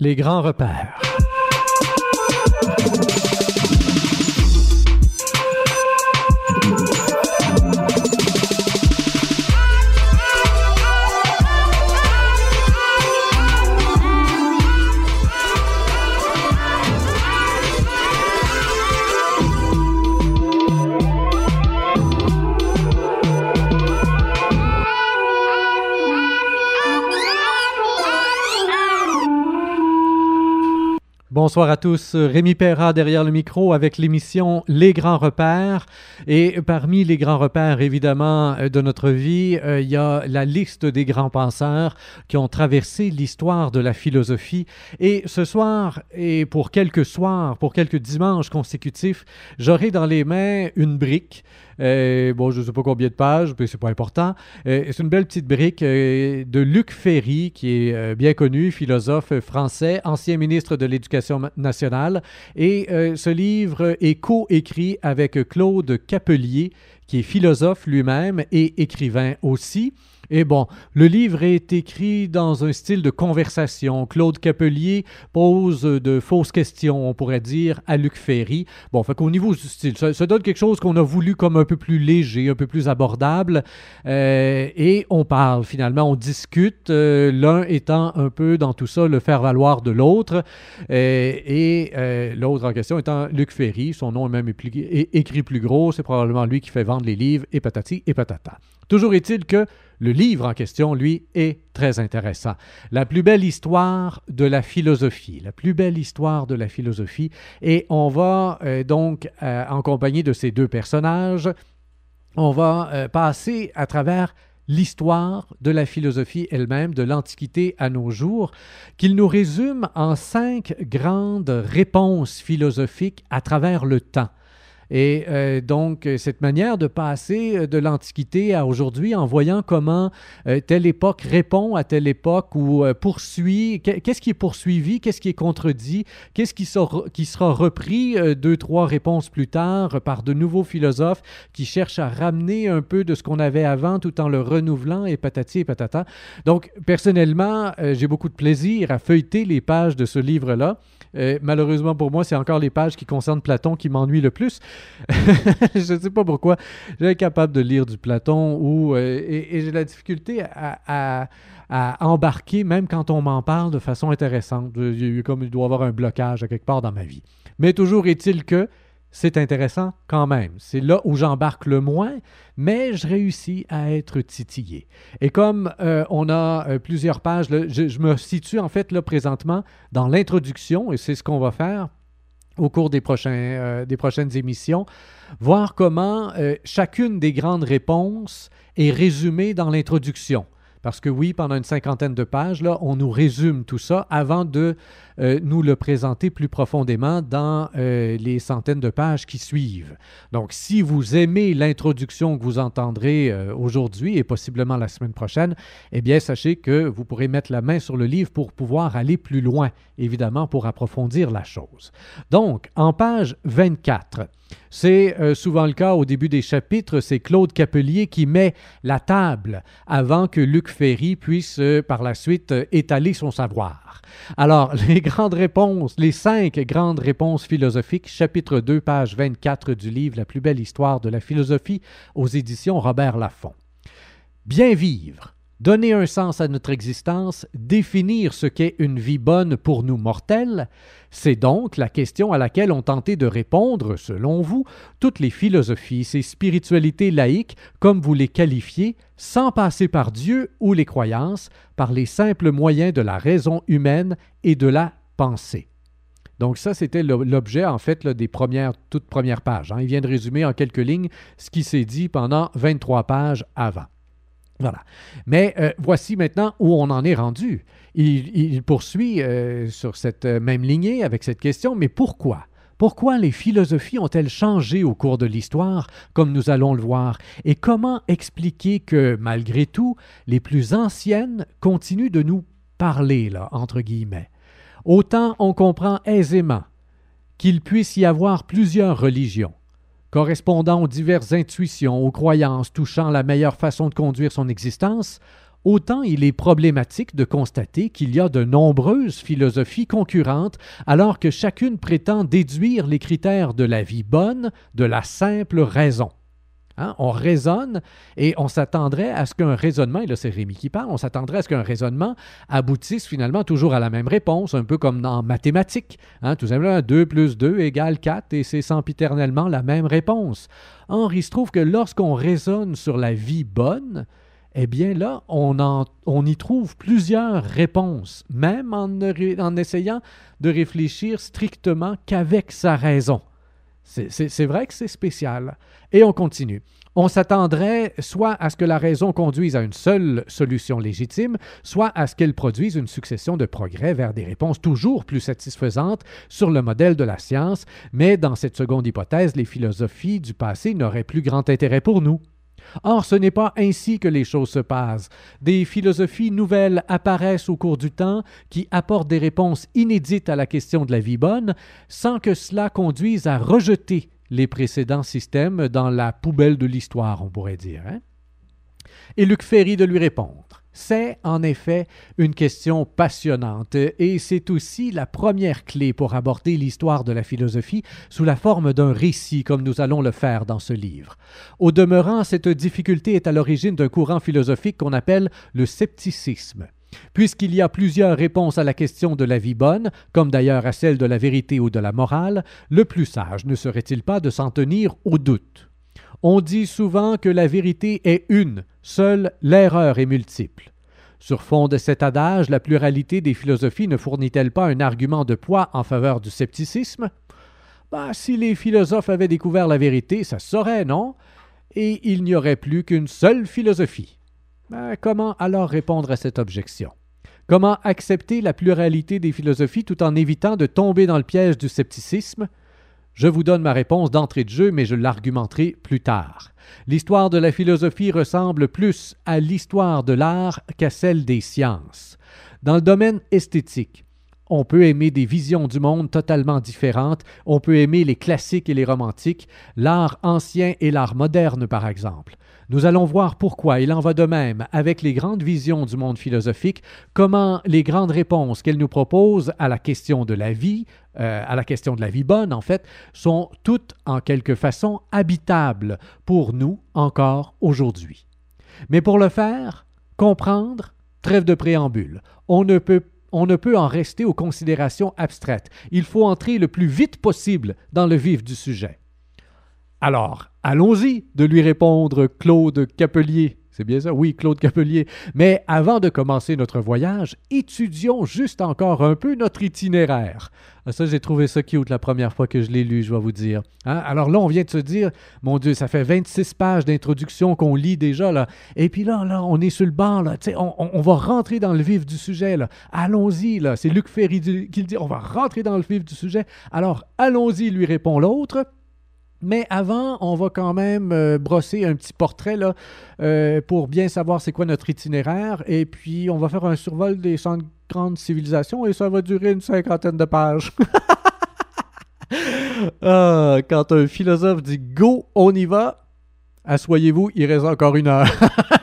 Les grands repères. Bonsoir à tous. Rémi Perra derrière le micro avec l'émission Les Grands Repères. Et parmi les grands repères, évidemment, euh, de notre vie, euh, il y a la liste des grands penseurs qui ont traversé l'histoire de la philosophie. Et ce soir, et pour quelques soirs, pour quelques dimanches consécutifs, j'aurai dans les mains une brique euh, bon, je ne sais pas combien de pages, mais c'est pas important. C'est une belle petite brique de Luc Ferry, qui est bien connu, philosophe français, ancien ministre de l'Éducation nationale. Et ce livre est co-écrit avec Claude Capelier, qui est philosophe lui-même et écrivain aussi. Et bon, le livre est écrit dans un style de conversation. Claude Capelier pose de fausses questions, on pourrait dire, à Luc Ferry. Bon, fait qu'au niveau du style, ça, donne quelque chose qu'on a voulu comme un peu plus léger, un peu plus abordable. Euh, et on parle finalement, on discute, euh, l'un étant un peu dans tout ça le faire-valoir de l'autre. Euh, et l'autre en question étant Luc Ferry. Son nom est même écrit plus gros. C'est probablement lui qui fait vendre les livres et patati et patata. Toujours est-il que le livre en question, lui, est très intéressant. La plus belle histoire de la philosophie, la plus belle histoire de la philosophie. Et on va euh, donc, euh, en compagnie de ces deux personnages, on va euh, passer à travers l'histoire de la philosophie elle-même, de l'Antiquité à nos jours, qu'il nous résume en cinq grandes réponses philosophiques à travers le temps. Et euh, donc, cette manière de passer euh, de l'Antiquité à aujourd'hui en voyant comment euh, telle époque répond à telle époque ou poursuit, qu'est-ce qui est poursuivi, qu'est-ce qui est contredit, qu'est-ce qui qui sera repris deux, trois réponses plus tard par de nouveaux philosophes qui cherchent à ramener un peu de ce qu'on avait avant tout en le renouvelant et patati et patata. Donc, personnellement, j'ai beaucoup de plaisir à feuilleter les pages de ce livre-là. Euh, malheureusement pour moi, c'est encore les pages qui concernent Platon qui m'ennuient le plus. je ne sais pas pourquoi. J'ai capable de lire du Platon ou, euh, et, j'ai la difficulté à, embarquer, même quand on m'en parle de façon intéressante. Comme il doit y avoir un blocage quelque part dans ma vie. Mais toujours est-il que c'est intéressant quand même. C'est là où j'embarque le moins, mais je réussis à être titillé. Et comme euh, on a euh, plusieurs pages, je, me situe en fait là présentement dans l'introduction, et c'est ce qu'on va faire au cours des, euh, des prochaines émissions, voir comment chacune des grandes réponses est résumée dans l'introduction. Parce que oui, pendant une cinquantaine de pages, là, on nous résume tout ça avant de euh, nous le présenter plus profondément dans euh, les centaines de pages qui suivent. Donc, si vous aimez l'introduction que vous entendrez euh, aujourd'hui et possiblement la semaine prochaine, eh bien, sachez que vous pourrez mettre la main sur le livre pour pouvoir aller plus loin, évidemment, pour approfondir la chose. Donc, en page 24, c'est souvent le cas au début des chapitres, c'est Claude Capelier qui met la table avant que Luc Ferry puisse par la suite étaler son savoir. Alors, les grandes réponses, les cinq grandes réponses philosophiques, chapitre 2, page 24 du livre La plus belle histoire de la philosophie aux éditions Robert Laffont. Bien vivre, donner un sens à notre existence, définir ce qu'est une vie bonne pour nous mortels, c'est donc la question à laquelle ont tenté de répondre, selon vous, toutes les philosophies, ces spiritualités laïques, comme vous les qualifiez, sans passer par Dieu ou les croyances, par les simples moyens de la raison humaine et de la pensée. Donc ça, c'était l'objet, en fait, des premières, toutes premières pages. Hein. Il vient de résumer en quelques lignes ce qui s'est dit pendant 23 pages avant. Voilà. Mais euh, voici maintenant où on en est rendu. Il, poursuit euh, sur cette euh, même lignée avec cette question, mais pourquoi? Pourquoi les philosophies ont-elles changé au cours de l'histoire, comme nous allons le voir, et comment expliquer que, malgré tout, les plus anciennes continuent de nous parler, là, entre guillemets? Autant on comprend aisément qu'il puisse y avoir plusieurs religions, correspondant aux diverses intuitions, aux croyances touchant la meilleure façon de conduire son existence, autant il est problématique de constater qu'il y a de nombreuses philosophies concurrentes, alors que chacune prétend déduire les critères de la vie bonne de la simple raison. Hein, on raisonne et on s'attendrait à ce qu'un raisonnement, et là c'est Rémi qui parle, on s'attendrait à ce qu'un raisonnement aboutisse finalement toujours à la même réponse, un peu comme dans mathématiques. Hein, tout simplement, 2 plus 2 égale 4 et c'est sempiternellement la même réponse. Or, il se trouve que lorsqu'on raisonne sur la vie bonne, eh bien là, on, on y trouve plusieurs réponses, même en, en essayant de réfléchir strictement qu'avec sa raison. C'est vrai que c'est spécial. Et on continue. On s'attendrait soit à ce que la raison conduise à une seule solution légitime, soit à ce qu'elle produise une succession de progrès vers des réponses toujours plus satisfaisantes sur le modèle de la science, mais dans cette seconde hypothèse, les philosophies du passé n'auraient plus grand intérêt pour nous. Or, ce n'est pas ainsi que les choses se passent. Des philosophies nouvelles apparaissent au cours du temps qui apportent des réponses inédites à la question de la vie bonne, sans que cela conduise à rejeter les précédents systèmes dans la poubelle de l'histoire, on pourrait dire. Hein. Et Luc Ferry de lui répondre. C'est en effet une question passionnante et c'est aussi la première clé pour aborder l'histoire de la philosophie sous la forme d'un récit comme nous allons le faire dans ce livre. Au demeurant, cette difficulté est à l'origine d'un courant philosophique qu'on appelle le scepticisme. Puisqu'il y a plusieurs réponses à la question de la vie bonne, comme d'ailleurs à celle de la vérité ou de la morale, le plus sage ne serait-il pas de s'en tenir au doute? On dit souvent que la vérité est une, seule l'erreur est multiple. Sur fond de cet adage, la pluralité des philosophies ne fournit-elle pas un argument de poids en faveur du scepticisme? Bah, Si les philosophes avaient découvert la vérité, ça saurait, non? Et il n'y aurait plus qu'une seule philosophie. Bah, comment alors répondre à cette objection? Comment accepter la pluralité des philosophies tout en évitant de tomber dans le piège du scepticisme? Je vous donne ma réponse d'entrée de jeu, mais je l'argumenterai plus tard. L'histoire de la philosophie ressemble plus à l'histoire de l'art qu'à celle des sciences. Dans le domaine esthétique, on peut aimer des visions du monde totalement différentes, on peut aimer les classiques et les romantiques, l'art ancien et l'art moderne par exemple. Nous allons voir pourquoi il en va de même avec les grandes visions du monde philosophique, comment les grandes réponses qu'elles nous proposent à la question de la vie, euh, à la question de la vie bonne en fait, sont toutes en quelque façon habitables pour nous encore aujourd'hui. Mais pour le faire, comprendre, trêve de préambule, on ne peut on ne peut en rester aux considérations abstraites. Il faut entrer le plus vite possible dans le vif du sujet. Alors, allons-y, de lui répondre Claude Capelier. C'est bien ça? Oui, Claude Capelier. Mais avant de commencer notre voyage, étudions juste encore un peu notre itinéraire. Ah, ça, j'ai trouvé ça cute la première fois que je l'ai lu, je dois vous dire. Hein? Alors là, on vient de se dire, mon Dieu, ça fait 26 pages d'introduction qu'on lit déjà, là. Et puis là, là, on est sur le banc, là. On, on, va rentrer dans le vif du sujet, là. Allons-y, là. C'est Luc Ferry qui le dit. On va rentrer dans le vif du sujet. Alors, allons-y, lui répond l'autre. Mais avant, on va quand même euh, brosser un petit portrait euh, pour bien savoir c'est quoi notre itinéraire. Et puis, on va faire un survol des 100 grandes civilisations et ça va durer une cinquantaine de pages. ah, quand un philosophe dit go, on y va, assoyez-vous, il reste encore une heure.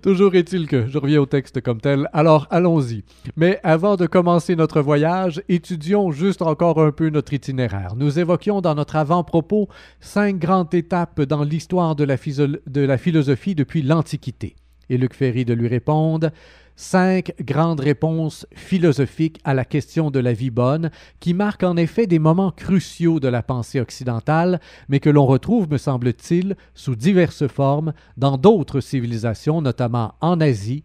Toujours est-il que je reviens au texte comme tel. Alors allons-y. Mais avant de commencer notre voyage, étudions juste encore un peu notre itinéraire. Nous évoquions dans notre avant-propos cinq grandes étapes dans l'histoire de, de la philosophie depuis l'Antiquité. Et Luc Ferry de lui répondre cinq grandes réponses philosophiques à la question de la vie bonne, qui marquent en effet des moments cruciaux de la pensée occidentale, mais que l'on retrouve, me semble-t-il, sous diverses formes dans d'autres civilisations, notamment en Asie,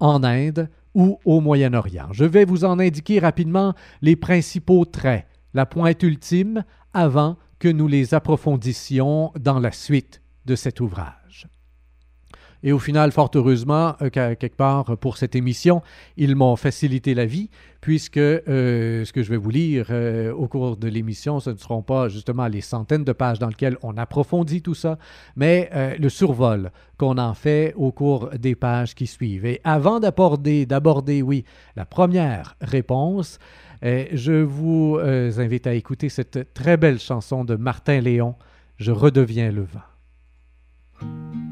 en Inde ou au Moyen-Orient. Je vais vous en indiquer rapidement les principaux traits, la pointe ultime, avant que nous les approfondissions dans la suite de cet ouvrage. Et au final, fort heureusement, euh, quelque part pour cette émission, ils m'ont facilité la vie, puisque euh, ce que je vais vous lire euh, au cours de l'émission, ce ne seront pas justement les centaines de pages dans lesquelles on approfondit tout ça, mais le survol qu'on en fait au cours des pages qui suivent. Et avant d'aborder, d'aborder, oui, la première réponse, je vous invite à écouter cette très belle chanson de Martin Léon, Je redeviens le vent.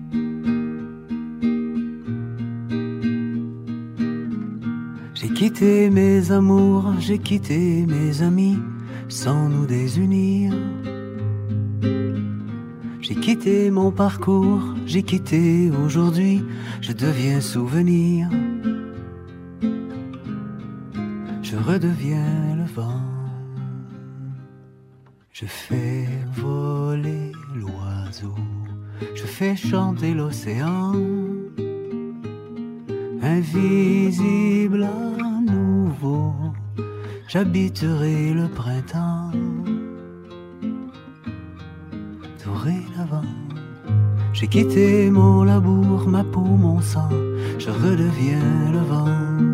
Quitté mes amours, j'ai quitté mes amis, sans nous désunir. J'ai quitté mon parcours, j'ai quitté aujourd'hui, je deviens souvenir. Je redeviens le vent. Je fais voler l'oiseau, je fais chanter l'océan, invisible à nouveau, j'habiterai le printemps. Dorénavant, j'ai quitté mon labour, ma peau, mon sang, je redeviens le vent.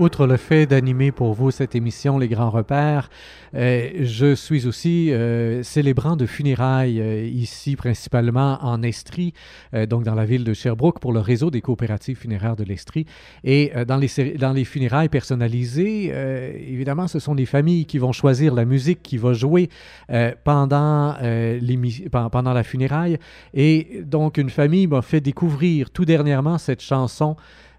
outre le fait d'animer pour vous cette émission Les Grands Repères, euh, je suis aussi euh, célébrant de funérailles euh, ici principalement en Estrie, donc dans la ville de Sherbrooke pour le réseau des coopératives funéraires de l'Estrie. Et dans, les, dans les funérailles personnalisées, évidemment, ce sont les familles qui vont choisir la musique qui va jouer pendant, pendant la funéraille. Et donc une famille m'a fait découvrir tout dernièrement cette chanson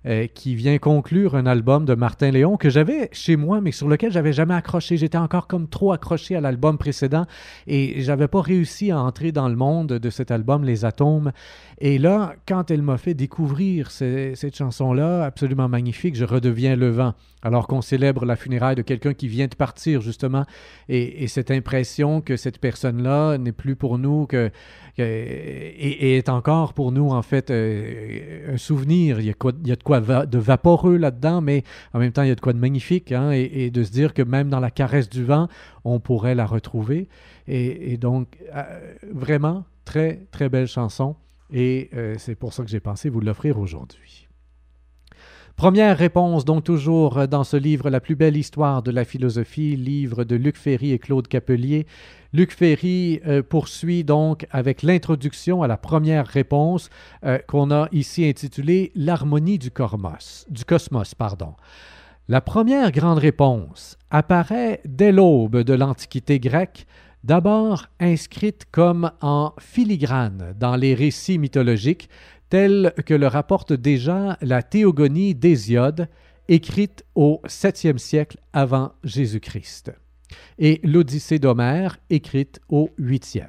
euh, qui vient conclure un album de Martin Léon que j'avais chez moi, mais sur lequel j'avais jamais accroché. J'étais encore comme trop accroché à l'album précédent et j'avais pas réussi à entrer dans le monde de cet album Les Atomes. Et là, quand elle m'a fait découvrir cette chanson-là, absolument magnifique, Je redeviens le vent, alors qu'on célèbre la funéraille de quelqu'un qui vient de partir, justement, et, cette impression que cette personne-là n'est plus pour nous, que, et, est encore pour nous, en fait, euh, un souvenir. Il y, a il y a de quoi de vaporeux là-dedans, mais en même temps, il y a de quoi de magnifique, hein, et, de se dire que même dans la caresse du vent, on pourrait la retrouver. Et, donc, euh, vraiment, très, très belle chanson. Et euh, c'est pour ça que j'ai pensé vous l'offrir aujourd'hui. Première réponse, donc toujours dans ce livre La plus belle histoire de la philosophie, livre de Luc Ferry et Claude Capelier. Luc Ferry euh, poursuit donc avec l'introduction à la première réponse euh, qu'on a ici intitulée L'harmonie du cosmos. Du cosmos pardon. La première grande réponse apparaît dès l'aube de l'Antiquité grecque, d'abord inscrite comme en filigrane dans les récits mythologiques, tels que le rapporte déjà la Théogonie d'Hésiode, écrite au 7e siècle avant Jésus-Christ et l'Odyssée d'Homère, écrite au 8e.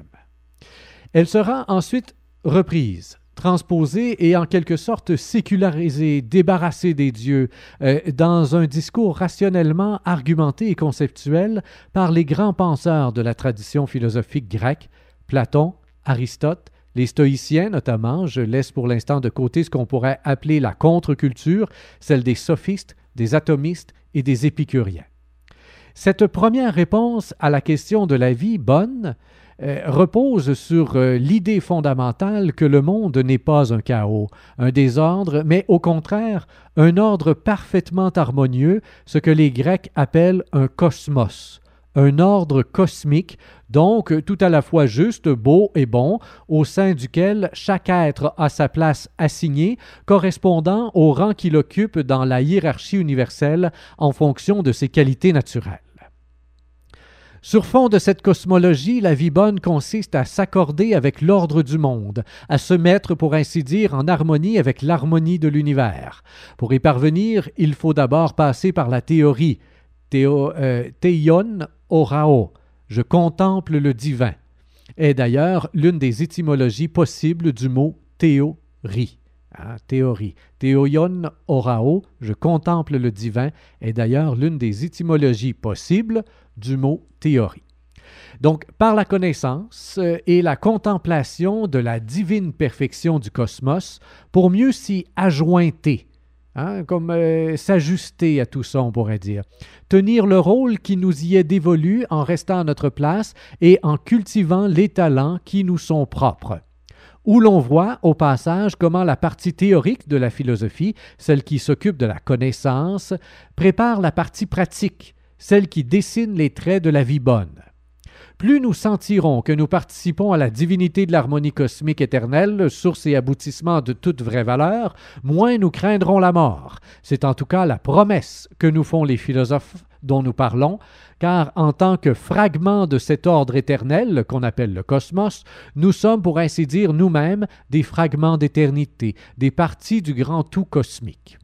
Elle sera ensuite reprise, transposée et en quelque sorte sécularisée, débarrassée des dieux, euh, dans un discours rationnellement argumenté et conceptuel par les grands penseurs de la tradition philosophique grecque, Platon, Aristote, les stoïciens notamment, je laisse pour l'instant de côté ce qu'on pourrait appeler la contre-culture, celle des sophistes, des atomistes et des épicuriens. Cette première réponse à la question de la vie bonne euh, repose sur euh, l'idée fondamentale que le monde n'est pas un chaos, un désordre, mais au contraire un ordre parfaitement harmonieux, ce que les Grecs appellent un cosmos, un ordre cosmique, donc tout à la fois juste, beau et bon, au sein duquel chaque être a sa place assignée, correspondant au rang qu'il occupe dans la hiérarchie universelle en fonction de ses qualités naturelles. Sur fond de cette cosmologie, la vie bonne consiste à s'accorder avec l'ordre du monde, à se mettre, pour ainsi dire, en harmonie avec l'harmonie de l'univers. Pour y parvenir, il faut d'abord passer par la théorie, théo, euh, orao, je contemple le divin, est d'ailleurs l'une des étymologies possibles du mot théorie. Hein, théorie. Orao, je contemple le divin, est d'ailleurs l'une des étymologies possibles du mot théorie. Donc, par la connaissance euh, et la contemplation de la divine perfection du cosmos, pour mieux s'y ajointer, hein, comme euh, s'ajuster à tout ça, on pourrait dire, tenir le rôle qui nous y est dévolu en restant à notre place et en cultivant les talents qui nous sont propres où l'on voit au passage comment la partie théorique de la philosophie, celle qui s'occupe de la connaissance, prépare la partie pratique, celle qui dessine les traits de la vie bonne. Plus nous sentirons que nous participons à la divinité de l'harmonie cosmique éternelle, source et aboutissement de toute vraie valeur, moins nous craindrons la mort. C'est en tout cas la promesse que nous font les philosophes dont nous parlons, car en tant que fragment de cet ordre éternel qu'on appelle le cosmos, nous sommes pour ainsi dire nous-mêmes des fragments d'éternité, des parties du grand tout cosmique.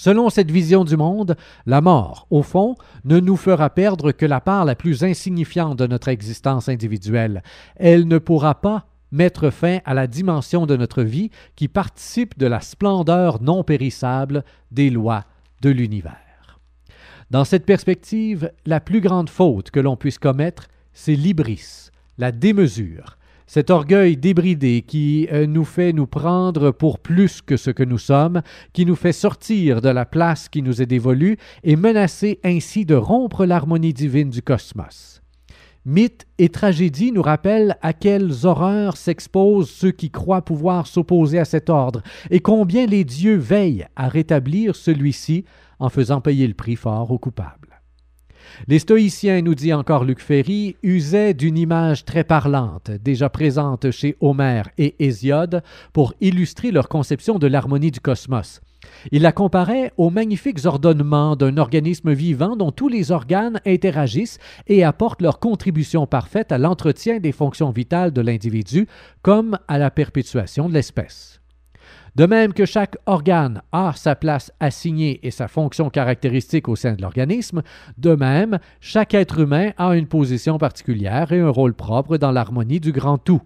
Selon cette vision du monde, la mort, au fond, ne nous fera perdre que la part la plus insignifiante de notre existence individuelle. Elle ne pourra pas mettre fin à la dimension de notre vie qui participe de la splendeur non périssable des lois de l'univers. Dans cette perspective, la plus grande faute que l'on puisse commettre, c'est l'ibris, la démesure, cet orgueil débridé qui euh, nous fait nous prendre pour plus que ce que nous sommes, qui nous fait sortir de la place qui nous est dévolue et menacer ainsi de rompre l'harmonie divine du cosmos. Mythes et tragédies nous rappellent à quelles horreurs s'exposent ceux qui croient pouvoir s'opposer à cet ordre, et combien les dieux veillent à rétablir celui-ci en faisant payer le prix fort aux coupables. Les stoïciens, nous dit encore Luc Ferry, usaient d'une image très parlante, déjà présente chez Homère et Hésiode, pour illustrer leur conception de l'harmonie du cosmos. Il la comparait aux magnifiques ordonnements d'un organisme vivant dont tous les organes interagissent et apportent leur contribution parfaite à l'entretien des fonctions vitales de l'individu comme à la perpétuation de l'espèce. De même que chaque organe a sa place assignée et sa fonction caractéristique au sein de l'organisme, de même, chaque être humain a une position particulière et un rôle propre dans l'harmonie du grand tout.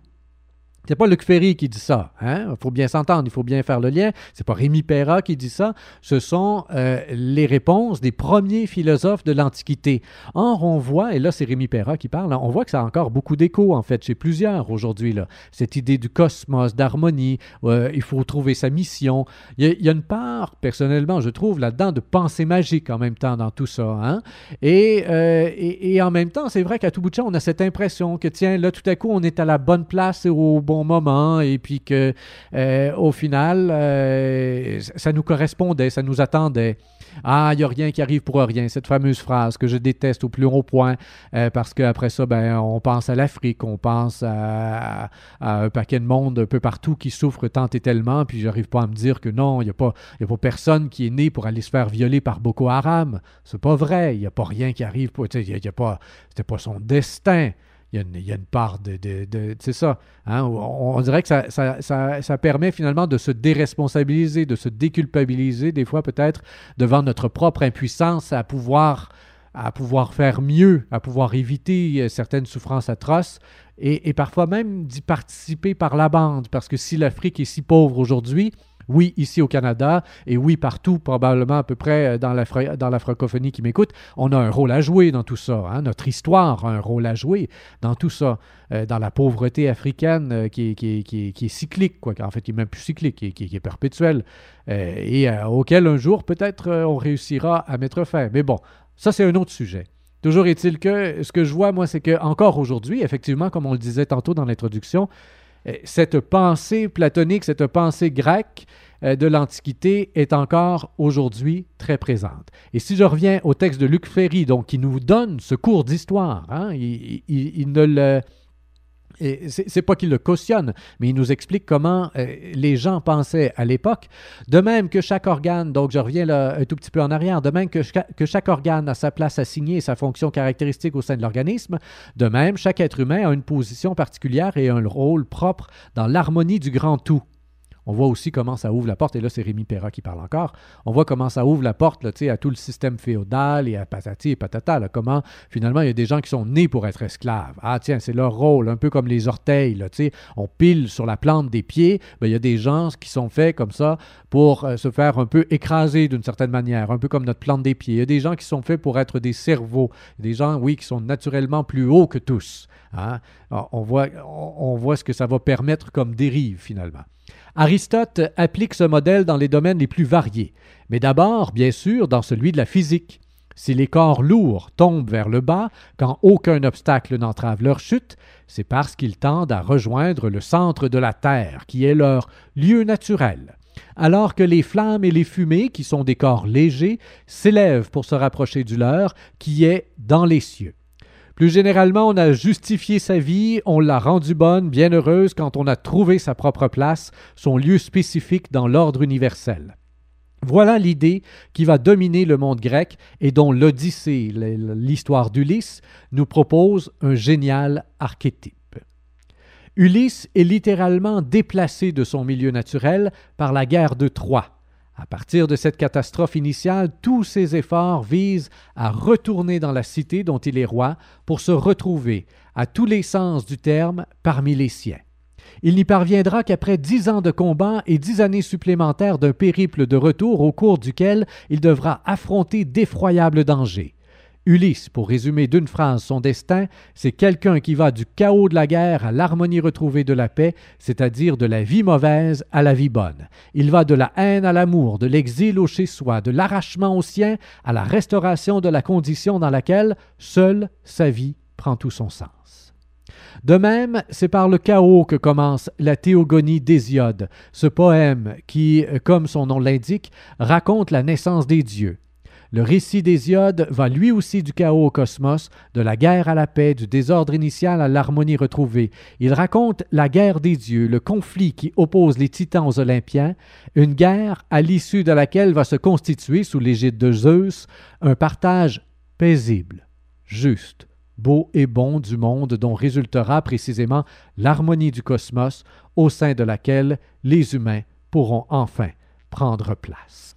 C'est pas Luc Ferry qui dit ça. Hein? Il faut bien s'entendre, il faut bien faire le lien. C'est pas Rémi Perra qui dit ça. Ce sont euh, les réponses des premiers philosophes de l'Antiquité. Or, on voit, et là c'est Rémi Perra qui parle, hein, on voit que ça a encore beaucoup d'écho en fait chez plusieurs aujourd'hui. Cette idée du cosmos, d'harmonie, euh, il faut trouver sa mission. Il y, a, une part, personnellement, je trouve là-dedans de pensée magique en même temps dans tout ça. Hein? Et, euh, et, en même temps, c'est vrai qu'à tout bout de champ, on a cette impression que tiens, là tout à coup, on est à la bonne place et au bon moment et puis que euh, au final, euh, ça nous correspondait, ça nous attendait. Ah, il n'y a rien qui arrive pour rien. Cette fameuse phrase que je déteste au plus haut point euh, parce qu'après ça, ben, on pense à l'Afrique, on pense à, un paquet de monde un peu partout qui souffre tant et tellement, puis j'arrive pas à me dire que non, il n'y a, pas, a pas personne qui est né pour aller se faire violer par Boko Haram. C'est pas vrai. Il n'y a pas rien qui arrive. Il a pas, c'était pas son destin il y, a une, part de. c'est ça. Hein, on, dirait que ça, ça, permet finalement de se déresponsabiliser, de se déculpabiliser, des fois peut-être, devant notre propre impuissance à pouvoir, à pouvoir faire mieux, à pouvoir éviter euh, certaines souffrances atroces et, et parfois même d'y participer par la bande. Parce que si l'Afrique est si pauvre aujourd'hui, oui, ici au Canada, et oui, partout, probablement à peu près euh, dans la, francophonie qui m'écoute, on a un rôle à jouer dans tout ça. Hein. Notre histoire a un rôle à jouer dans tout ça. Euh, dans la pauvreté africaine euh, qui, est cyclique, quoi, en fait, qui est même plus cyclique, qui, est perpétuelle, et auquel un jour, peut-être, on réussira à mettre fin. Mais bon, ça, c'est un autre sujet. Toujours est-il que ce que je vois, moi, c'est que encore aujourd'hui, effectivement, comme on le disait tantôt dans l'introduction, cette pensée platonique, cette pensée grecque euh, de l'Antiquité est encore aujourd'hui très présente. Et si je reviens au texte de Luc Ferry, donc qui nous donne ce cours d'histoire, hein, il, ne le c'est pas qu'il le cautionne, mais il nous explique comment euh, les gens pensaient à l'époque. De même que chaque organe, donc je reviens là un tout petit peu en arrière, de même que, que chaque organe a sa place assignée et sa fonction caractéristique au sein de l'organisme, de même chaque être humain a une position particulière et un rôle propre dans l'harmonie du grand tout. On voit aussi comment ça ouvre la porte, et là c'est Rémi Perra qui parle encore, on voit comment ça ouvre la porte là, à tout le système féodal et à patati et patata, comment finalement il y a des gens qui sont nés pour être esclaves. Ah tiens, c'est leur rôle, un peu comme les orteils, là, on pile sur la plante des pieds, ben, il y a des gens qui sont faits comme ça pour euh, se faire un peu écraser d'une certaine manière, un peu comme notre plante des pieds. Il y a des gens qui sont faits pour être des cerveaux, des gens, oui, qui sont naturellement plus hauts que tous. Hein. on, voit, on voit ce que ça va permettre comme dérive finalement. Aristote applique ce modèle dans les domaines les plus variés, mais d'abord, bien sûr, dans celui de la physique. Si les corps lourds tombent vers le bas quand aucun obstacle n'entrave leur chute, c'est parce qu'ils tendent à rejoindre le centre de la Terre, qui est leur lieu naturel, alors que les flammes et les fumées, qui sont des corps légers, s'élèvent pour se rapprocher du leur, qui est dans les cieux. Plus généralement, on a justifié sa vie, on l'a rendue bonne, bien heureuse quand on a trouvé sa propre place, son lieu spécifique dans l'ordre universel. Voilà l'idée qui va dominer le monde grec et dont l'Odyssée, l'histoire d'Ulysse, nous propose un génial archétype. Ulysse est littéralement déplacé de son milieu naturel par la guerre de Troie. À partir de cette catastrophe initiale, tous ses efforts visent à retourner dans la cité dont il est roi pour se retrouver, à tous les sens du terme, parmi les siens. Il n'y parviendra qu'après dix ans de combat et dix années supplémentaires d'un périple de retour au cours duquel il devra affronter d'effroyables dangers. Ulysse, pour résumer d'une phrase son destin, c'est quelqu'un qui va du chaos de la guerre à l'harmonie retrouvée de la paix, c'est-à-dire de la vie mauvaise à la vie bonne. Il va de la haine à l'amour, de l'exil au chez-soi, de l'arrachement au sien à la restauration de la condition dans laquelle seule sa vie prend tout son sens. De même, c'est par le chaos que commence la théogonie d'Hésiode, ce poème qui, comme son nom l'indique, raconte la naissance des dieux. Le récit d'Hésiode va lui aussi du chaos au cosmos, de la guerre à la paix, du désordre initial à l'harmonie retrouvée. Il raconte la guerre des dieux, le conflit qui oppose les titans aux Olympiens, une guerre à l'issue de laquelle va se constituer, sous l'égide de Zeus, un partage paisible, juste, beau et bon du monde dont résultera précisément l'harmonie du cosmos au sein de laquelle les humains pourront enfin prendre place.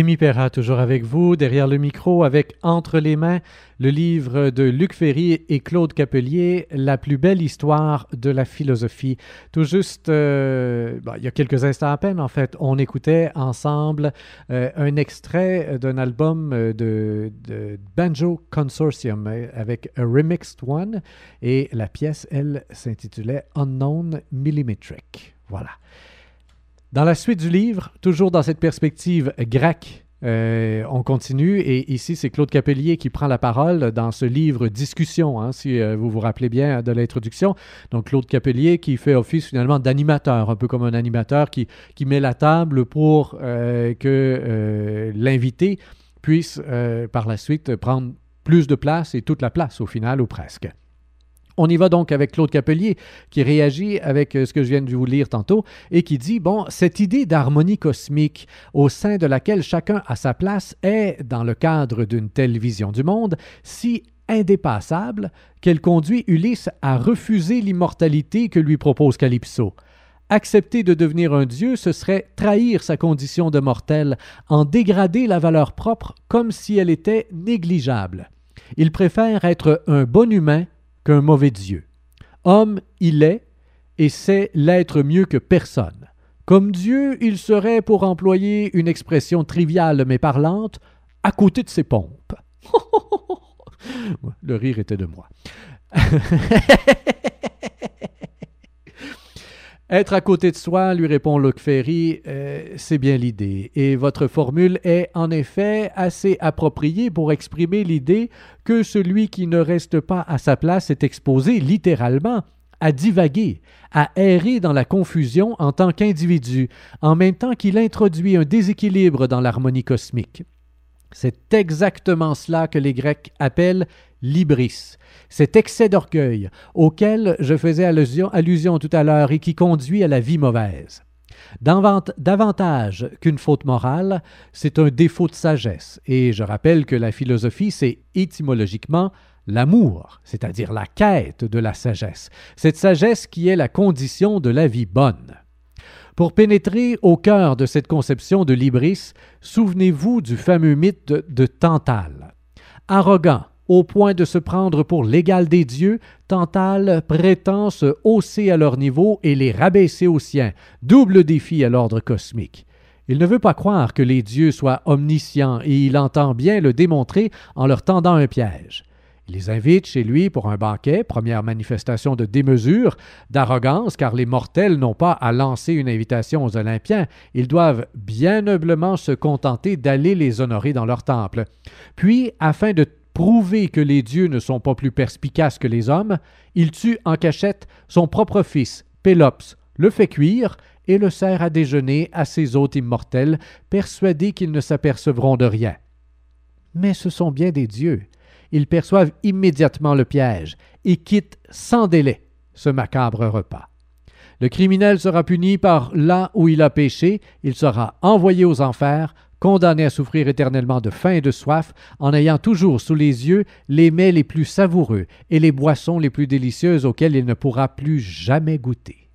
Rémi Perra, toujours avec vous, derrière le micro, avec Entre les mains, le livre de Luc Ferry et Claude Capelier, La plus belle histoire de la philosophie. Tout juste, euh, il y a quelques instants à peine, en fait, on écoutait ensemble euh, un extrait d'un album euh, de, de, Banjo Consortium avec A Remixed One, et la pièce, elle, s'intitulait Unknown Millimetric. Voilà. Dans la suite du livre, toujours dans cette perspective grecque, euh, on continue et ici c'est Claude Capelier qui prend la parole dans ce livre Discussion, hein, si euh, vous vous rappelez bien de l'introduction. Donc Claude Capelier qui fait office finalement d'animateur, un peu comme un animateur qui, qui met la table pour euh, que l'invité puisse par la suite prendre plus de place et toute la place au final ou presque. On y va donc avec Claude Capelier qui réagit avec euh, ce que je viens de vous lire tantôt et qui dit, bon, cette idée d'harmonie cosmique au sein de laquelle chacun a sa place est, dans le cadre d'une telle vision du monde, si indépassable qu'elle conduit Ulysse à refuser l'immortalité que lui propose Calypso. Accepter de devenir un dieu, ce serait trahir sa condition de mortel, en dégrader la valeur propre comme si elle était négligeable. Il préfère être un bon humain qu'un mauvais Dieu. Homme, il est, et sait l'être mieux que personne. Comme Dieu, il serait, pour employer une expression triviale mais parlante, à côté de ses pompes. Le rire était de moi. Être à côté de soi, lui répond Luc Ferry, euh, c'est bien l'idée. Et votre formule est en effet assez appropriée pour exprimer l'idée que celui qui ne reste pas à sa place est exposé littéralement à divaguer, à errer dans la confusion en tant qu'individu, en même temps qu'il introduit un déséquilibre dans l'harmonie cosmique. C'est exactement cela que les Grecs appellent l'ibris, cet excès d'orgueil auquel je faisais allusion, tout à l'heure et qui conduit à la vie mauvaise. Davantage qu'une faute morale, c'est un défaut de sagesse, et je rappelle que la philosophie, c'est étymologiquement l'amour, c'est-à-dire la quête de la sagesse, cette sagesse qui est la condition de la vie bonne. Pour pénétrer au cœur de cette conception de l'ibris, souvenez-vous du fameux mythe de, de Tantale. Arrogant, au point de se prendre pour l'égal des dieux, Tantale prétend se hausser à leur niveau et les rabaisser au sien, double défi à l'ordre cosmique. Il ne veut pas croire que les dieux soient omniscients et il entend bien le démontrer en leur tendant un piège. Il les invite chez lui pour un banquet, première manifestation de démesure, d'arrogance, car les mortels n'ont pas à lancer une invitation aux Olympiens, ils doivent bien noblement se contenter d'aller les honorer dans leur temple. Puis, afin de prouver que les dieux ne sont pas plus perspicaces que les hommes, il tue en cachette son propre fils, Pélops, le fait cuire et le sert à déjeuner à ses hôtes immortels, persuadés qu'ils ne s'apercevront de rien. Mais ce sont bien des dieux. Ils perçoivent immédiatement le piège et quittent sans délai ce macabre repas. Le criminel sera puni par là où il a péché, il sera envoyé aux enfers condamné à souffrir éternellement de faim et de soif, en ayant toujours sous les yeux les mets les plus savoureux et les boissons les plus délicieuses auxquelles il ne pourra plus jamais goûter.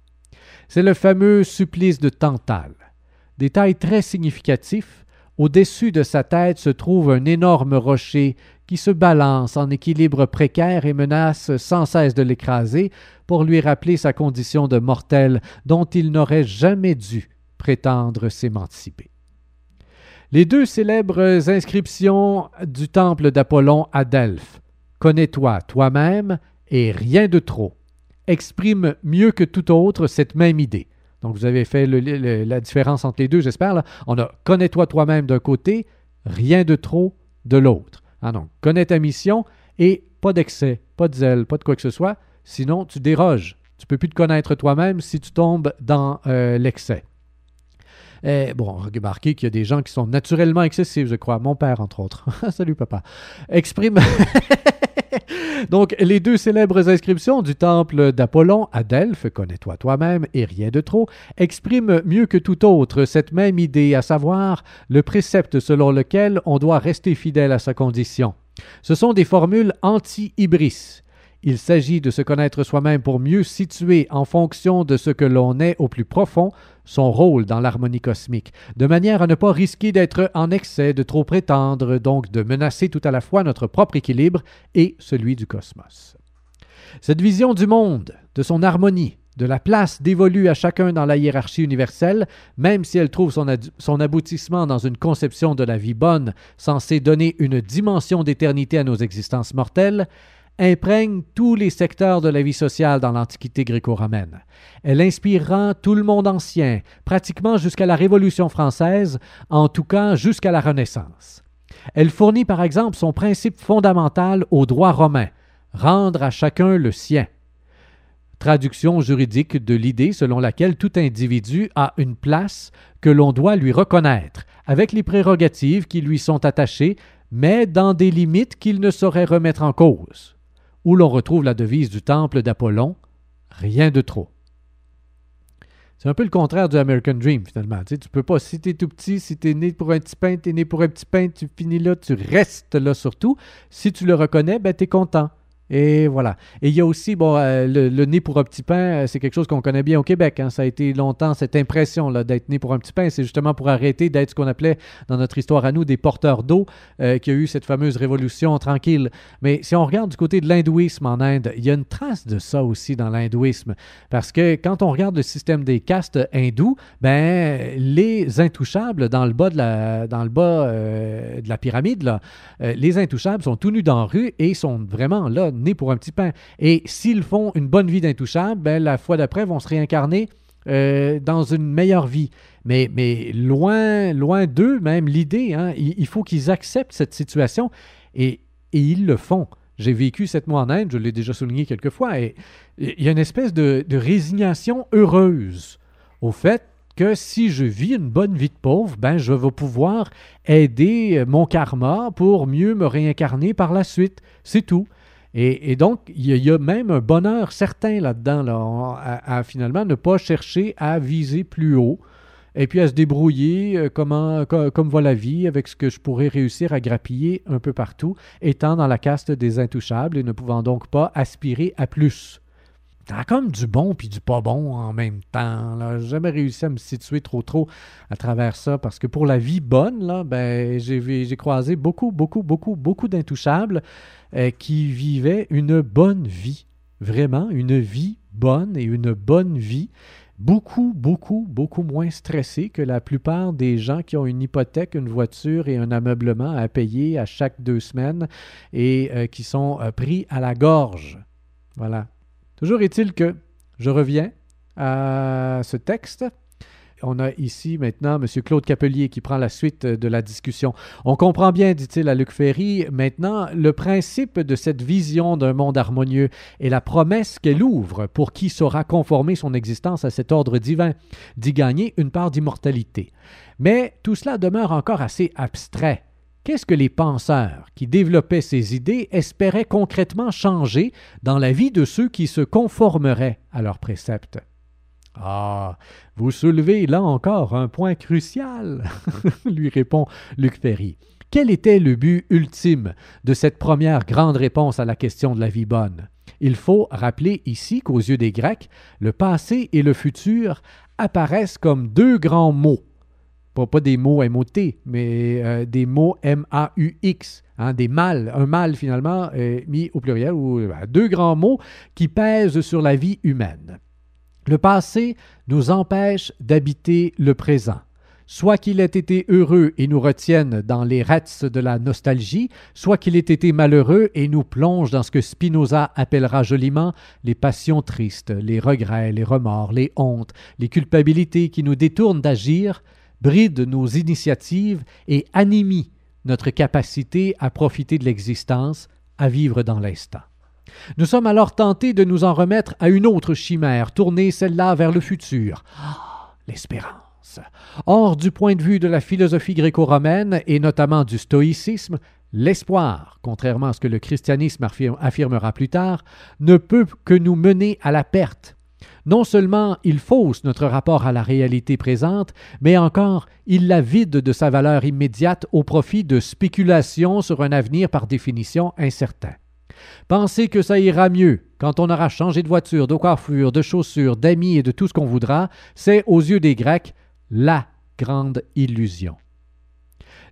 C'est le fameux supplice de Tantale. Détail très significatif, au-dessus de sa tête se trouve un énorme rocher qui se balance en équilibre précaire et menace sans cesse de l'écraser pour lui rappeler sa condition de mortel dont il n'aurait jamais dû prétendre s'émanciper. Les deux célèbres inscriptions du temple d'Apollon à Delphes, Connais-toi toi-même et rien de trop, expriment mieux que tout autre cette même idée. Donc vous avez fait la différence entre les deux, j'espère. On a Connais-toi toi-même d'un côté, rien de trop de l'autre. Ah connais ta mission et pas d'excès, pas de zèle, pas de quoi que ce soit, sinon tu déroges. Tu peux plus te connaître toi-même si tu tombes dans euh, l'excès. Eh, bon, remarquez qu'il y a des gens qui sont naturellement excessifs, je crois. Mon père, entre autres. Salut, papa. Exprime. Donc, les deux célèbres inscriptions du temple d'Apollon à Delphes, connais-toi toi-même et rien de trop, expriment mieux que tout autre cette même idée, à savoir le précepte selon lequel on doit rester fidèle à sa condition. Ce sont des formules anti-ibris. Il s'agit de se connaître soi-même pour mieux situer, en fonction de ce que l'on est au plus profond, son rôle dans l'harmonie cosmique, de manière à ne pas risquer d'être en excès, de trop prétendre, donc de menacer tout à la fois notre propre équilibre et celui du cosmos. Cette vision du monde, de son harmonie, de la place dévolue à chacun dans la hiérarchie universelle, même si elle trouve son, aboutissement dans une conception de la vie bonne, censée donner une dimension d'éternité à nos existences mortelles, imprègne tous les secteurs de la vie sociale dans l'Antiquité gréco-romaine. Elle inspirera tout le monde ancien, pratiquement jusqu'à la Révolution française, en tout cas jusqu'à la Renaissance. Elle fournit par exemple son principe fondamental au droit romain, rendre à chacun le sien traduction juridique de l'idée selon laquelle tout individu a une place que l'on doit lui reconnaître, avec les prérogatives qui lui sont attachées, mais dans des limites qu'il ne saurait remettre en cause, où l'on retrouve la devise du temple d'Apollon, rien de trop. C'est un peu le contraire du American Dream, finalement. Tu, sais, peux pas, si tu es tout petit, si tu es né pour un petit pain, tu es né pour un petit pain, tu finis là, tu restes là surtout. Si tu le reconnais, ben, tu es content. Et voilà. Et il y a aussi, bon, euh, le, nez pour un petit pain, euh, c'est quelque chose qu'on connaît bien au Québec. Hein. Ça a été longtemps cette impression là d'être né pour un petit pain. C'est justement pour arrêter d'être ce qu'on appelait dans notre histoire à nous des porteurs d'eau, euh, qui a eu cette fameuse révolution tranquille. Mais si on regarde du côté de l'hindouisme en Inde, il y a une trace de ça aussi dans l'hindouisme. Parce que quand on regarde le système des castes hindous, ben les intouchables dans le bas de la, dans le bas de la pyramide, là, les intouchables sont tout nus dans la rue et sont vraiment là né pour un petit pain. Et s'ils font une bonne vie d'intouchable, ben, la fois d'après vont se réincarner euh, dans une meilleure vie. Mais, mais loin, loin d'eux, même l'idée, hein, il, faut qu'ils acceptent cette situation et, et ils le font. J'ai vécu sept mois en Inde, je l'ai déjà souligné quelques fois, et il y a une espèce de, de résignation heureuse au fait que si je vis une bonne vie de pauvre, ben je vais pouvoir aider mon karma pour mieux me réincarner par la suite. C'est tout. Et, donc, il y, a même un bonheur certain là-dedans, là, à, finalement ne pas chercher à viser plus haut et puis à se débrouiller euh, comment, comme va la vie avec ce que je pourrais réussir à grappiller un peu partout, étant dans la caste des intouchables et ne pouvant donc pas aspirer à plus. T'as comme du bon puis du pas bon en même temps. J'ai jamais réussi à me situer trop trop à travers ça parce que pour la vie bonne, ben, j'ai, croisé beaucoup, beaucoup, beaucoup, beaucoup d'intouchables euh, qui vivaient une bonne vie. Vraiment, une vie bonne et une bonne vie. Beaucoup, beaucoup, beaucoup moins stressée que la plupart des gens qui ont une hypothèque, une voiture et un ameublement à payer à chaque deux semaines et euh, qui sont euh, pris à la gorge. Voilà. Toujours est-il que je reviens à ce texte. On a ici maintenant M. Claude Capelier qui prend la suite de la discussion. On comprend bien, dit-il à Luc Ferry, maintenant le principe de cette vision d'un monde harmonieux et la promesse qu'elle ouvre pour qui saura conformer son existence à cet ordre divin, d'y gagner une part d'immortalité. Mais tout cela demeure encore assez abstrait. Qu'est-ce que les penseurs qui développaient ces idées espéraient concrètement changer dans la vie de ceux qui se conformeraient à leurs préceptes? Ah, vous soulevez là encore un point crucial, lui répond Luc Ferry. Quel était le but ultime de cette première grande réponse à la question de la vie bonne? Il faut rappeler ici qu'aux yeux des Grecs, le passé et le futur apparaissent comme deux grands mots pas, des mots M-O-T, mais euh, des mots M-A-U-X, hein, des mâles, un mâle finalement mis au pluriel, ou euh, deux grands mots qui pèsent sur la vie humaine. Le passé nous empêche d'habiter le présent. Soit qu'il ait été heureux et nous retienne dans les rets de la nostalgie, soit qu'il ait été malheureux et nous plonge dans ce que Spinoza appellera joliment les passions tristes, les regrets, les remords, les hontes, les culpabilités qui nous détournent d'agir bride nos initiatives et anémie notre capacité à profiter de l'existence, à vivre dans l'instant. Nous sommes alors tentés de nous en remettre à une autre chimère, tourner celle-là vers le futur. Ah, l'espérance. Or, du point de vue de la philosophie gréco-romaine et notamment du stoïcisme, l'espoir, contrairement à ce que le christianisme affirmera plus tard, ne peut que nous mener à la perte non seulement il fausse notre rapport à la réalité présente, mais encore il la vide de sa valeur immédiate au profit de spéculations sur un avenir par définition incertain. Pensez que ça ira mieux quand on aura changé de voiture, de coiffure, de chaussures, d'amis et de tout ce qu'on voudra, c'est aux yeux des Grecs la grande illusion.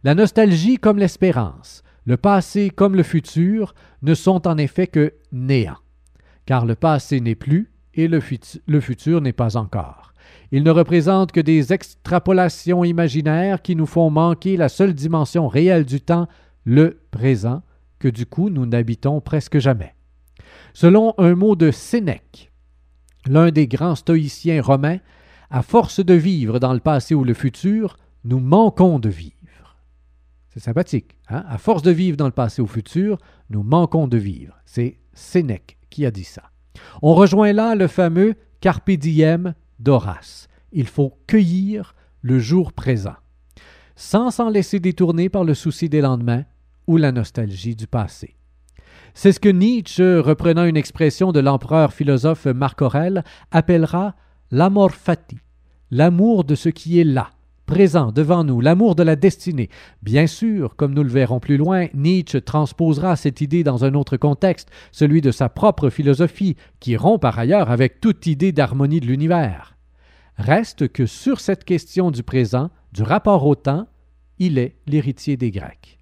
La nostalgie comme l'espérance, le passé comme le futur ne sont en effet que néant, car le passé n'est plus et le, futur n'est pas encore. Ils ne représentent que des extrapolations imaginaires qui nous font manquer la seule dimension réelle du temps, le présent, que du coup nous n'habitons presque jamais. Selon un mot de Sénèque, l'un des grands stoïciens romains, à force de vivre dans le passé ou le futur, nous manquons de vivre. C'est sympathique. Hein? À force de vivre dans le passé ou le futur, nous manquons de vivre. C'est Sénèque qui a dit ça. On rejoint là le fameux Carpe diem d'Horace. Il faut cueillir le jour présent, sans s'en laisser détourner par le souci des lendemains ou la nostalgie du passé. C'est ce que Nietzsche, reprenant une expression de l'empereur philosophe Marc Aurèle, appellera l'amor fati, l'amour de ce qui est là, présent devant nous, l'amour de la destinée. Bien sûr, comme nous le verrons plus loin, Nietzsche transposera cette idée dans un autre contexte, celui de sa propre philosophie, qui rompt par ailleurs avec toute idée d'harmonie de l'univers. Reste que sur cette question du présent, du rapport au temps, il est l'héritier des Grecs.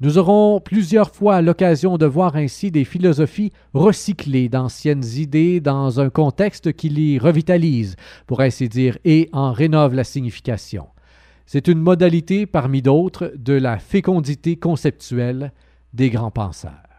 Nous aurons plusieurs fois l'occasion de voir ainsi des philosophies recycler d'anciennes idées dans un contexte qui les revitalise, pour ainsi dire, et en rénove la signification. C'est une modalité parmi d'autres de la fécondité conceptuelle des grands penseurs.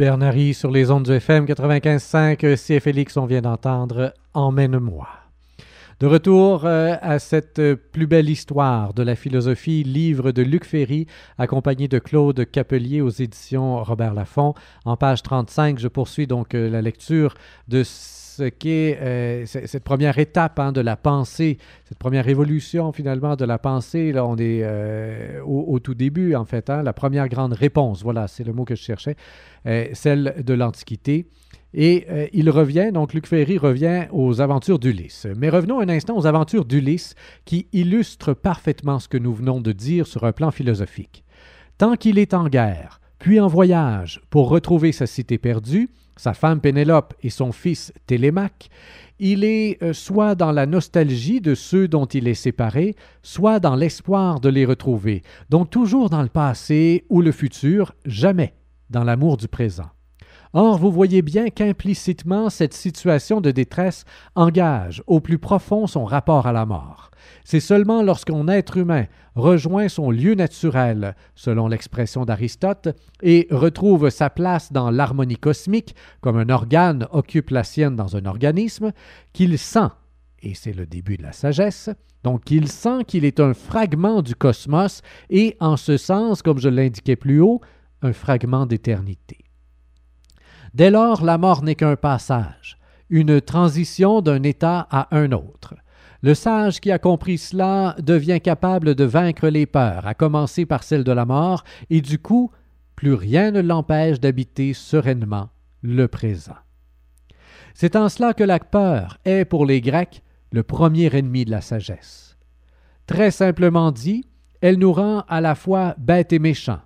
Bernary sur les ondes du FM 95.5 CFLX, on vient d'entendre Emmène-moi. De retour euh, à cette plus belle histoire de la philosophie, livre de Luc Ferry, accompagné de Claude Capelier aux éditions Robert Laffont. En page 35, je poursuis donc euh, la lecture de qu'est euh, cette première étape hein, de la pensée, cette première évolution finalement de la pensée. Là, on est au, tout début, en fait, hein, la première grande réponse, voilà, c'est le mot que je cherchais, celle de l'Antiquité. Et euh, il revient, donc Luc Ferry revient aux aventures d'Ulysse. Mais revenons un instant aux aventures d'Ulysse qui illustrent parfaitement ce que nous venons de dire sur un plan philosophique. Tant qu'il est en guerre, puis en voyage pour retrouver sa cité perdue, sa femme Pénélope et son fils Télémaque, il est euh, soit dans la nostalgie de ceux dont il est séparé, soit dans l'espoir de les retrouver, donc toujours dans le passé ou le futur, jamais dans l'amour du présent. Or, vous voyez bien qu'implicitement, cette situation de détresse engage au plus profond son rapport à la mort. C'est seulement lorsqu'un être humain rejoint son lieu naturel, selon l'expression d'Aristote, et retrouve sa place dans l'harmonie cosmique, comme un organe occupe la sienne dans un organisme, qu'il sent, et c'est le début de la sagesse, donc qu'il sent qu'il est un fragment du cosmos et, en ce sens, comme je l'indiquais plus haut, un fragment d'éternité. Dès lors, la mort n'est qu'un passage, une transition d'un état à un autre. Le sage qui a compris cela devient capable de vaincre les peurs, à commencer par celle de la mort, et du coup, plus rien ne l'empêche d'habiter sereinement le présent. C'est en cela que la peur est pour les Grecs le premier ennemi de la sagesse. Très simplement dit, elle nous rend à la fois bêtes et méchants.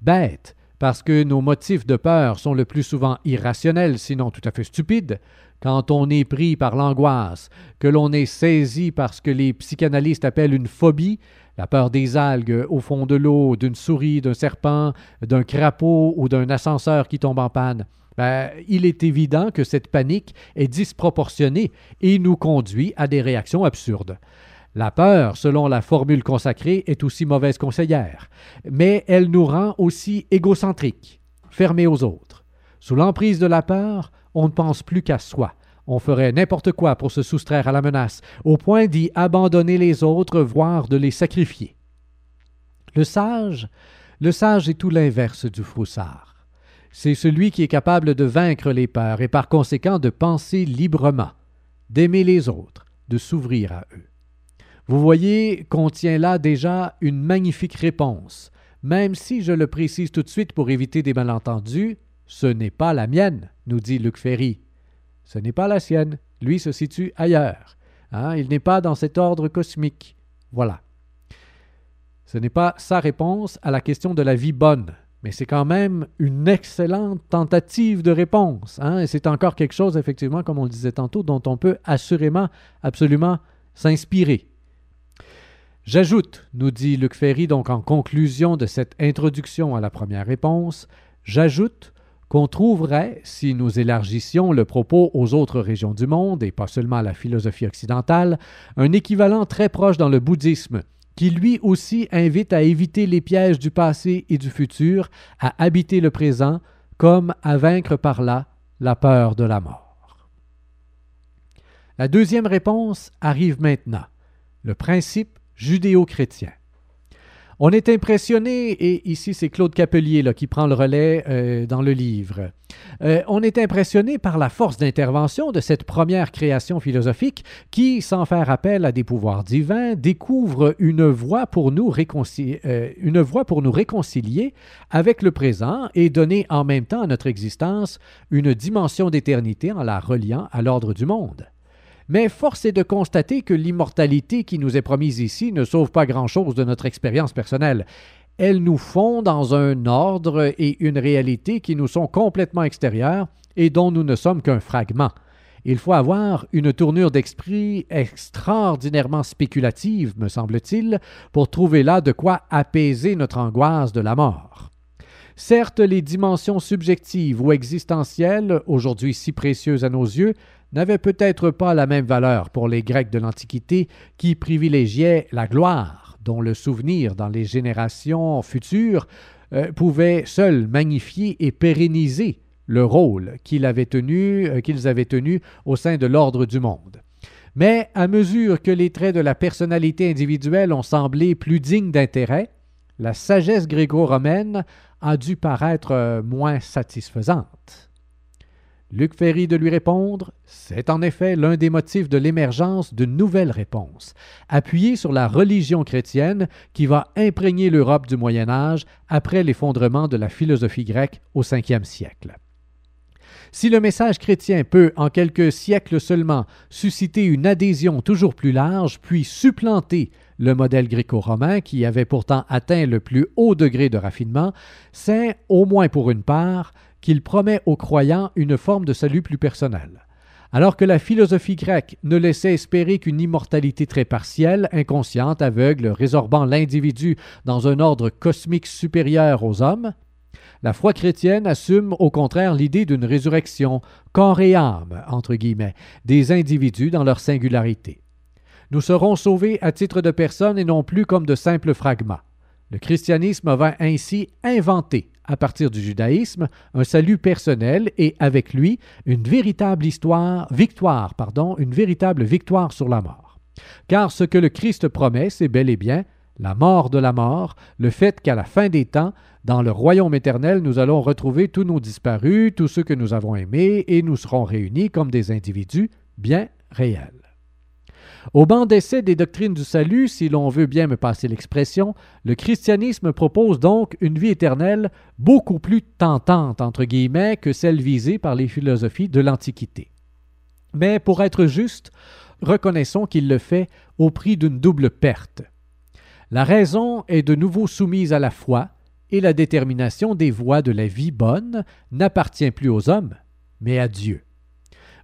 Bêtes, parce que nos motifs de peur sont le plus souvent irrationnels, sinon tout à fait stupides, quand on est pris par l'angoisse, que l'on est saisi par ce que les psychanalystes appellent une phobie, la peur des algues au fond de l'eau, d'une souris, d'un serpent, d'un crapaud ou d'un ascenseur qui tombe en panne. Ben, il est évident que cette panique est disproportionnée et nous conduit à des réactions absurdes. La peur, selon la formule consacrée, est aussi mauvaise conseillère, mais elle nous rend aussi égocentriques, fermés aux autres. Sous l'emprise de la peur, on ne pense plus qu'à soi. On ferait n'importe quoi pour se soustraire à la menace, au point d'y abandonner les autres, voire de les sacrifier. Le sage, le sage est tout l'inverse du froussard. C'est celui qui est capable de vaincre les peurs et par conséquent de penser librement, d'aimer les autres, de s'ouvrir à eux. Vous voyez qu'on tient là déjà une magnifique réponse, même si je le précise tout de suite pour éviter des malentendus, ce n'est pas la mienne, nous dit Luc Ferry. Ce n'est pas la sienne. Lui se situe ailleurs. Hein? Il n'est pas dans cet ordre cosmique. Voilà. Ce n'est pas sa réponse à la question de la vie bonne, mais c'est quand même une excellente tentative de réponse. Hein? Et c'est encore quelque chose, effectivement, comme on le disait tantôt, dont on peut assurément, absolument s'inspirer. J'ajoute, nous dit Luc Ferry donc en conclusion de cette introduction à la première réponse, j'ajoute qu'on trouverait, si nous élargissions le propos aux autres régions du monde, et pas seulement à la philosophie occidentale, un équivalent très proche dans le bouddhisme, qui lui aussi invite à éviter les pièges du passé et du futur, à habiter le présent, comme à vaincre par là la peur de la mort. La deuxième réponse arrive maintenant. Le principe judéo-chrétien. On est impressionné, et ici c'est Claude Capelier là, qui prend le relais euh, dans le livre. Euh, on est impressionné par la force d'intervention de cette première création philosophique qui, sans faire appel à des pouvoirs divins, découvre une voie pour nous, euh, une voie pour nous réconcilier avec le présent et donner en même temps à notre existence une dimension d'éternité en la reliant à l'ordre du monde. Mais force est de constater que l'immortalité qui nous est promise ici ne sauve pas grand-chose de notre expérience personnelle. Elle nous fond dans un ordre et une réalité qui nous sont complètement extérieurs et dont nous ne sommes qu'un fragment. Il faut avoir une tournure d'esprit extraordinairement spéculative, me semble-t-il, pour trouver là de quoi apaiser notre angoisse de la mort. Certes, les dimensions subjectives ou existentielles, aujourd'hui si précieuses à nos yeux, n'avait peut-être pas la même valeur pour les Grecs de l'Antiquité qui privilégiaient la gloire, dont le souvenir dans les générations futures euh, pouvait seul magnifier et pérenniser le rôle qu'ils avaient tenu, euh, qu'ils avaient tenu au sein de l'ordre du monde. Mais à mesure que les traits de la personnalité individuelle ont semblé plus dignes d'intérêt, la sagesse gréco-romaine a dû paraître euh, moins satisfaisante. Luc Ferry de lui répondre C'est en effet l'un des motifs de l'émergence d'une nouvelle réponse, appuyée sur la religion chrétienne qui va imprégner l'Europe du Moyen Âge après l'effondrement de la philosophie grecque au Ve siècle. Si le message chrétien peut, en quelques siècles seulement, susciter une adhésion toujours plus large, puis supplanter le modèle gréco-romain qui avait pourtant atteint le plus haut degré de raffinement, c'est, au moins pour une part, qu'il promet aux croyants une forme de salut plus personnel. Alors que la philosophie grecque ne laissait espérer qu'une immortalité très partielle, inconsciente, aveugle, résorbant l'individu dans un ordre cosmique supérieur aux hommes, la foi chrétienne assume au contraire l'idée d'une résurrection corps et âme, entre guillemets, des individus dans leur singularité. Nous serons sauvés à titre de personnes et non plus comme de simples fragments. Le christianisme va ainsi inventer, à partir du judaïsme, un salut personnel et avec lui une véritable histoire, victoire, pardon, une véritable victoire sur la mort. Car ce que le Christ promet, c'est bel et bien la mort de la mort, le fait qu'à la fin des temps, dans le royaume éternel, nous allons retrouver tous nos disparus, tous ceux que nous avons aimés, et nous serons réunis comme des individus bien réels. Au banc d'essai des doctrines du salut, si l'on veut bien me passer l'expression, le christianisme propose donc une vie éternelle beaucoup plus tentante, entre guillemets, que celle visée par les philosophies de l'Antiquité. Mais pour être juste, reconnaissons qu'il le fait au prix d'une double perte. La raison est de nouveau soumise à la foi, et la détermination des voies de la vie bonne n'appartient plus aux hommes, mais à Dieu.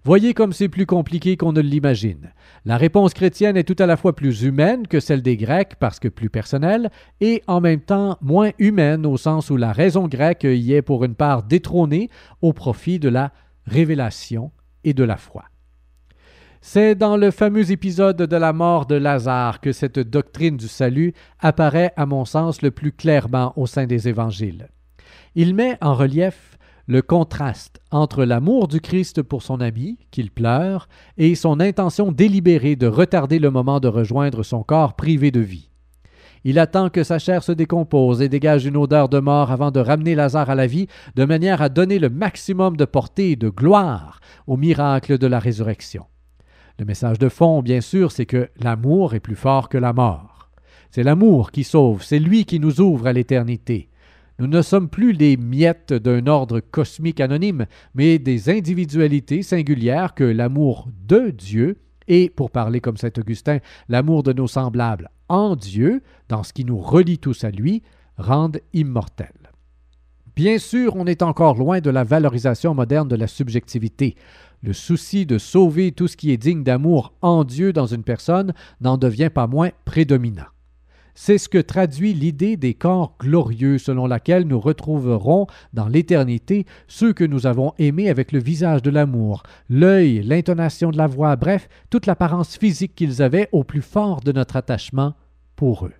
Voyez comme c'est plus compliqué qu'on ne l'imagine. La réponse chrétienne est tout à la fois plus humaine que celle des Grecs parce que plus personnelle, et en même temps moins humaine au sens où la raison grecque y est pour une part détrônée au profit de la révélation et de la foi. C'est dans le fameux épisode de la mort de Lazare que cette doctrine du salut apparaît à mon sens le plus clairement au sein des évangiles. Il met en relief le contraste entre l'amour du Christ pour son ami, qu'il pleure, et son intention délibérée de retarder le moment de rejoindre son corps privé de vie. Il attend que sa chair se décompose et dégage une odeur de mort avant de ramener Lazare à la vie, de manière à donner le maximum de portée et de gloire au miracle de la résurrection. Le message de fond, bien sûr, c'est que l'amour est plus fort que la mort. C'est l'amour qui sauve, c'est lui qui nous ouvre à l'éternité. Nous ne sommes plus les miettes d'un ordre cosmique anonyme, mais des individualités singulières que l'amour de Dieu et, pour parler comme saint Augustin, l'amour de nos semblables en Dieu, dans ce qui nous relie tous à lui, rendent immortels. Bien sûr, on est encore loin de la valorisation moderne de la subjectivité. Le souci de sauver tout ce qui est digne d'amour en Dieu dans une personne n'en devient pas moins prédominant. C'est ce que traduit l'idée des corps glorieux selon laquelle nous retrouverons dans l'éternité ceux que nous avons aimés avec le visage de l'amour, l'œil, l'intonation de la voix, bref, toute l'apparence physique qu'ils avaient au plus fort de notre attachement pour eux.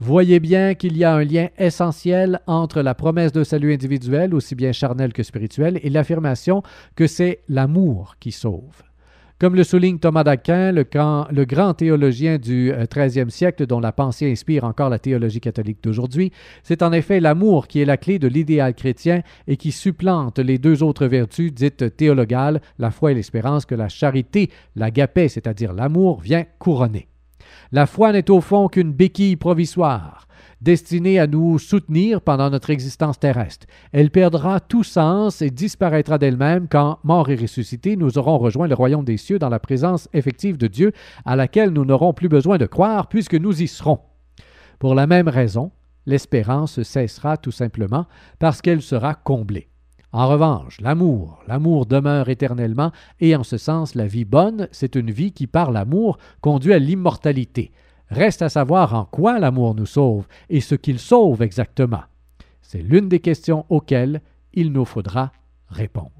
Voyez bien qu'il y a un lien essentiel entre la promesse de salut individuel, aussi bien charnel que spirituel, et l'affirmation que c'est l'amour qui sauve. Comme le souligne Thomas d'Aquin, le, le, grand théologien du XIIIe euh, siècle dont la pensée inspire encore la théologie catholique d'aujourd'hui, c'est en effet l'amour qui est la clé de l'idéal chrétien et qui supplante les deux autres vertus dites théologales, la foi et l'espérance, que la charité, l'agapé, c'est-à-dire l'amour, vient couronner. La foi n'est au fond qu'une béquille provisoire, destinée à nous soutenir pendant notre existence terrestre. Elle perdra tout sens et disparaîtra d'elle-même quand, mort et ressuscité, nous aurons rejoint le royaume des cieux dans la présence effective de Dieu, à laquelle nous n'aurons plus besoin de croire puisque nous y serons. Pour la même raison, l'espérance cessera tout simplement parce qu'elle sera comblée. En revanche, l'amour, l'amour demeure éternellement, et en ce sens, la vie bonne, c'est une vie qui, par l'amour, conduit à l'immortalité. Reste à savoir en quoi l'amour nous sauve et ce qu'il sauve exactement. C'est l'une des questions auxquelles il nous faudra répondre.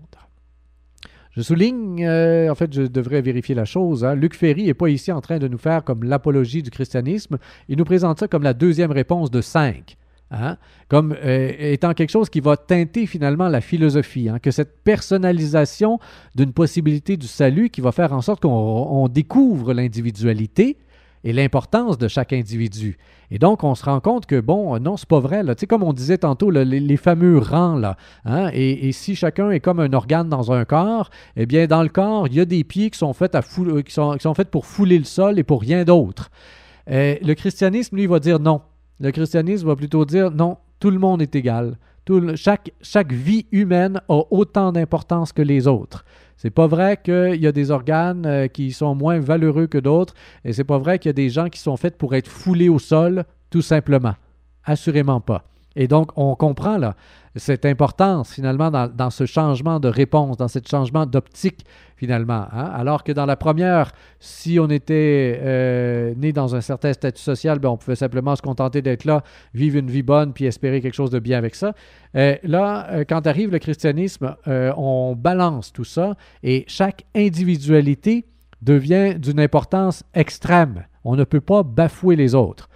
Je souligne, euh, en fait, je devrais vérifier la chose. Hein. Luc Ferry n'est pas ici en train de nous faire comme l'apologie du christianisme. Il nous présente ça comme la deuxième réponse de cinq hein, comme euh, étant quelque chose qui va teinter finalement la philosophie, hein, que cette personnalisation d'une possibilité du salut qui va faire en sorte qu'on découvre l'individualité et l'importance de chaque individu. Et donc, on se rend compte que, bon, non, c'est pas vrai. Là. Tu sais, comme on disait tantôt, les, fameux rangs, là. Hein, et, si chacun est comme un organe dans un corps, eh bien, dans le corps, il y a des pieds qui sont faits, à euh, qui sont, pour fouler le sol et pour rien d'autre. Euh, le christianisme, lui, va dire non. Le christianisme va plutôt dire non, tout le monde est égal. Chaque, chaque vie humaine a autant d'importance que les autres. C'est pas vrai qu'il y a des organes euh, qui sont moins valeureux que d'autres, et c'est pas vrai qu'il y a des gens qui sont faits pour être foulés au sol, tout simplement. Assurément pas. Et donc, on comprend là cette importance finalement dans, ce changement de réponse, dans ce changement d'optique finalement. Hein. Alors que dans la première, si on était euh, né dans un certain statut social, ben, on pouvait simplement se contenter d'être là, vivre une vie bonne, puis espérer quelque chose de bien avec ça. Euh, là, euh, quand arrive le christianisme, on balance tout ça et chaque individualité devient d'une importance extrême. On ne peut pas bafouer les autres.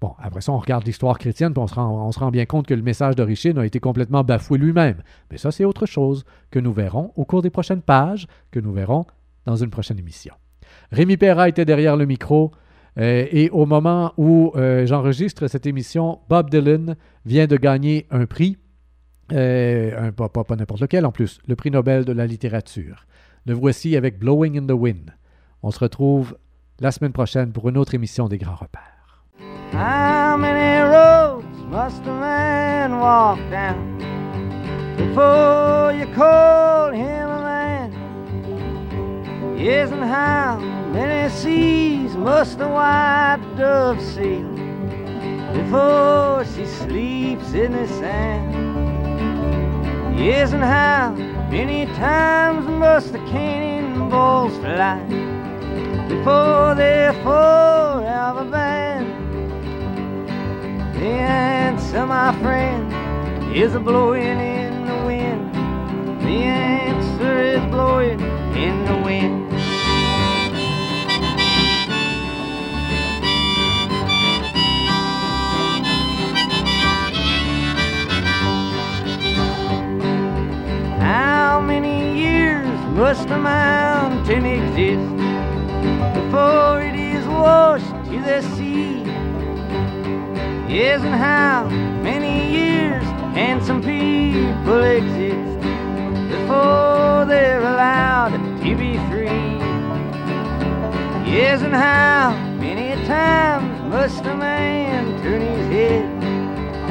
Bon, après ça, on regarde l'histoire chrétienne, puis on se, rend, bien compte que le message d'origine a été complètement bafoué lui-même. Mais ça, c'est autre chose que nous verrons au cours des prochaines pages, que nous verrons dans une prochaine émission. Rémi Perra était derrière le micro. Euh, et au moment où euh, j'enregistre cette émission, Bob Dylan vient de gagner un prix, euh, pas n'importe lequel en plus, le prix Nobel de la littérature. Le voici avec Blowing in the Wind. On se retrouve la semaine prochaine pour une autre émission des Grands Repères. How many roads must a man walk down before you call him a man? Yes, and how many seas must the white dove sail before she sleeps in the sand? Yes, and how many times must the cannonballs fly before they're forever banned? The answer, my friend, is a blowing in the wind. The answer is blowing in the wind. How many years must a mountain exist before it is washed to the sea? Yes, and how many years can some people exist before they're allowed to be free? Yes, and how many times must a man turn his head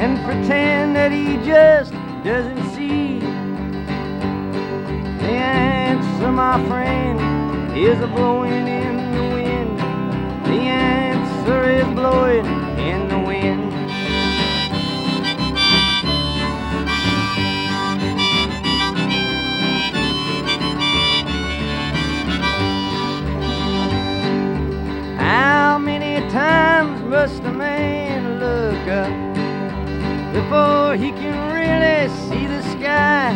and pretend that he just doesn't see? The answer, my friend, is a blowing in the wind. The answer is blowing times must a man look up before he can really see the sky?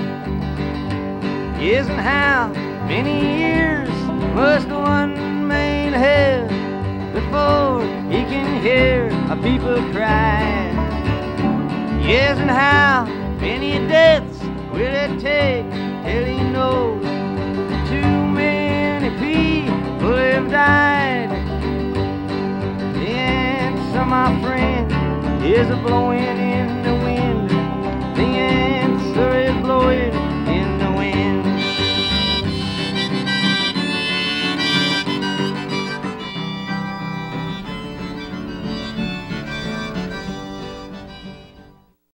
And how many years must one man have before he can hear a people cry? And how many deaths will it take till he knows too many people have died? to my friend is a blowing in the wind. The answer is blowing.